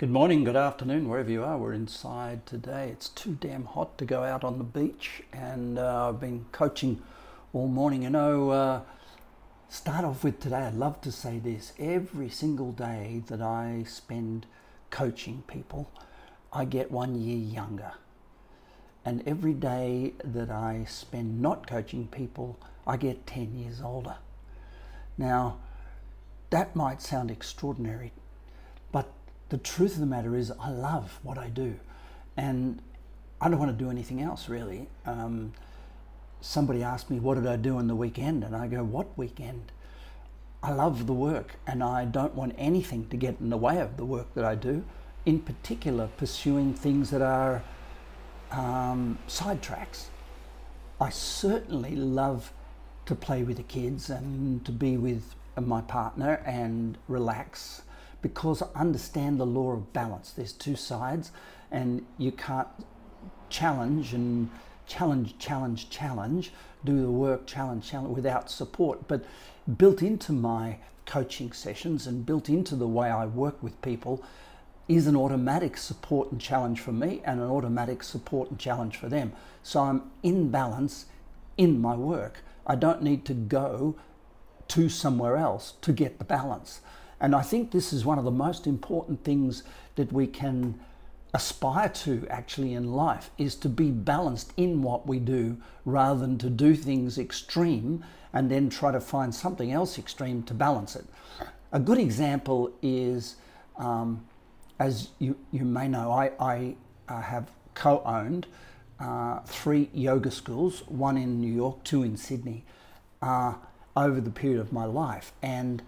Good morning, good afternoon, wherever you are. We're inside today. It's too damn hot to go out on the beach, and uh, I've been coaching all morning. You know, uh, start off with today, I'd love to say this every single day that I spend coaching people, I get one year younger. And every day that I spend not coaching people, I get 10 years older. Now, that might sound extraordinary, but the truth of the matter is, I love what I do, and I don't want to do anything else really. Um, somebody asked me, What did I do on the weekend? And I go, What weekend? I love the work, and I don't want anything to get in the way of the work that I do, in particular, pursuing things that are um, sidetracks. I certainly love to play with the kids and to be with my partner and relax because I understand the law of balance. There's two sides, and you can't challenge and challenge, challenge, challenge, do the work, challenge, challenge without support. But built into my coaching sessions and built into the way I work with people is an automatic support and challenge for me and an automatic support and challenge for them. So I'm in balance in my work. I don't need to go to somewhere else to get the balance. And I think this is one of the most important things that we can aspire to actually in life is to be balanced in what we do rather than to do things extreme and then try to find something else extreme to balance it. A good example is, um, as you, you may know, I, I uh, have co owned uh, three yoga schools, one in New York, two in Sydney, uh, over the period of my life. And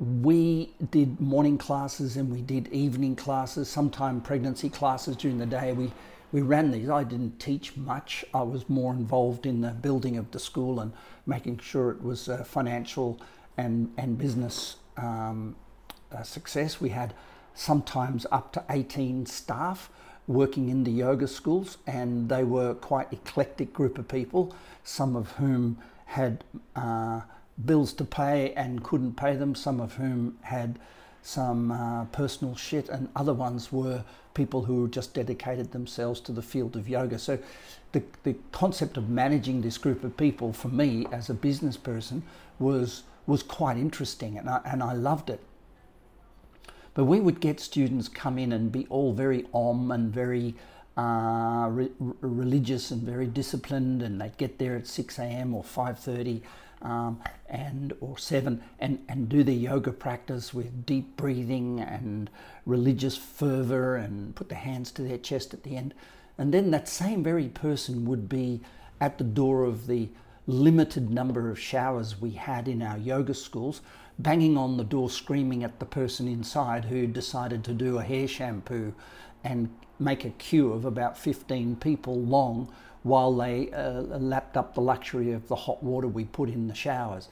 we did morning classes and we did evening classes, sometime pregnancy classes during the day. We we ran these. I didn't teach much. I was more involved in the building of the school and making sure it was financial and and business um, success. We had sometimes up to 18 staff working in the yoga schools, and they were quite eclectic group of people. Some of whom had uh, bills to pay and couldn't pay them, some of whom had some uh, personal shit, and other ones were people who just dedicated themselves to the field of yoga. So, the, the concept of managing this group of people for me as a business person was was quite interesting, and I, and I loved it. But we would get students come in and be all very om and very uh, re- religious and very disciplined, and they'd get there at 6 a.m. or 5:30 um, and or seven and, and do their yoga practice with deep breathing and religious fervor and put their hands to their chest at the end. And then that same very person would be at the door of the limited number of showers we had in our yoga schools, banging on the door, screaming at the person inside who decided to do a hair shampoo and make a queue of about 15 people long while they uh, lapped up the luxury of the hot water we put in the showers.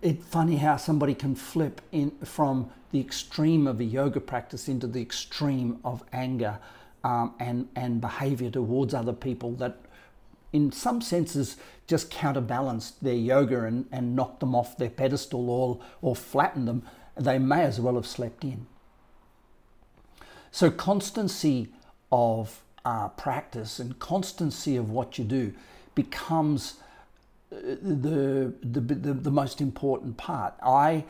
It's funny how somebody can flip in from the extreme of a yoga practice into the extreme of anger um, and, and behavior towards other people that, in some senses, just counterbalanced their yoga and, and knocked them off their pedestal or, or flattened them. They may as well have slept in. So, constancy of uh, practice and constancy of what you do becomes uh, the, the, the, the most important part. I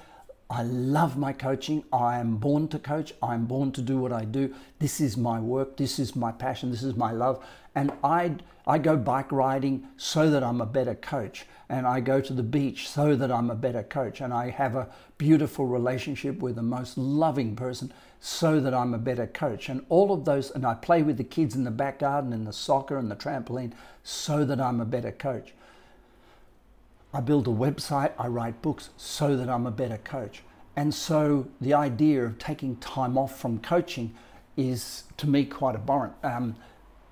I love my coaching. I am born to coach. I'm born to do what I do. This is my work. This is my passion. This is my love. And I, I go bike riding so that I'm a better coach. And I go to the beach so that I'm a better coach. And I have a beautiful relationship with the most loving person so that I'm a better coach. And all of those, and I play with the kids in the back garden and the soccer and the trampoline so that I'm a better coach. I build a website, I write books so that I'm a better coach. And so the idea of taking time off from coaching is to me quite abhorrent. Um,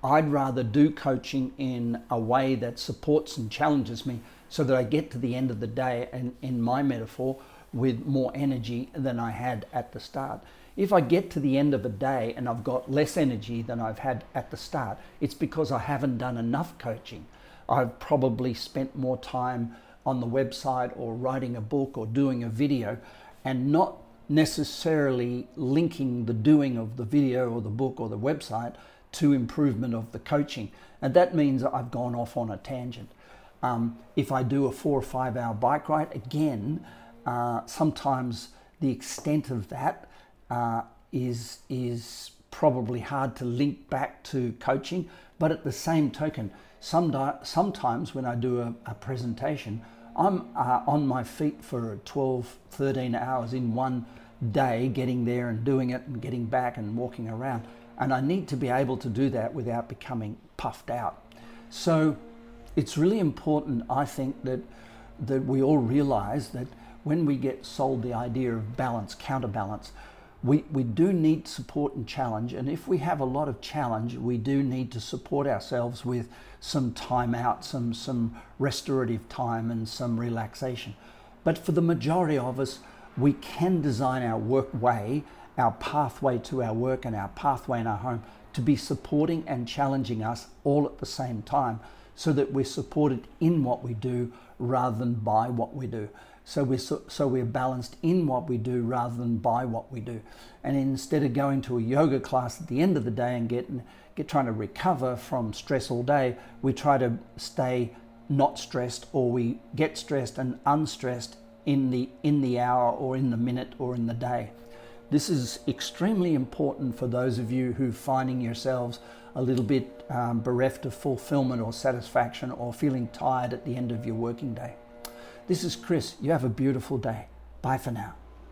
I'd rather do coaching in a way that supports and challenges me so that I get to the end of the day and in my metaphor with more energy than I had at the start. If I get to the end of a day and I've got less energy than I've had at the start, it's because I haven't done enough coaching. I've probably spent more time on the website or writing a book or doing a video and not necessarily linking the doing of the video or the book or the website to improvement of the coaching. And that means I've gone off on a tangent. Um, if I do a four or five hour bike ride, again, uh, sometimes the extent of that uh, is is probably hard to link back to coaching. But at the same token, some sometimes when I do a, a presentation, I'm uh, on my feet for 12, 13 hours in one day, getting there and doing it and getting back and walking around. And I need to be able to do that without becoming puffed out. So it's really important, I think, that, that we all realize that when we get sold the idea of balance, counterbalance, we, we do need support and challenge. And if we have a lot of challenge, we do need to support ourselves with some time out, some, some restorative time, and some relaxation. But for the majority of us, we can design our work way, our pathway to our work, and our pathway in our home to be supporting and challenging us all at the same time so that we're supported in what we do rather than by what we do. So we're, so, so we're balanced in what we do rather than by what we do. And instead of going to a yoga class at the end of the day and getting, get trying to recover from stress all day, we try to stay not stressed or we get stressed and unstressed in the, in the hour or in the minute or in the day. This is extremely important for those of you who finding yourselves a little bit um, bereft of fulfillment or satisfaction or feeling tired at the end of your working day. This is Chris. You have a beautiful day. Bye for now.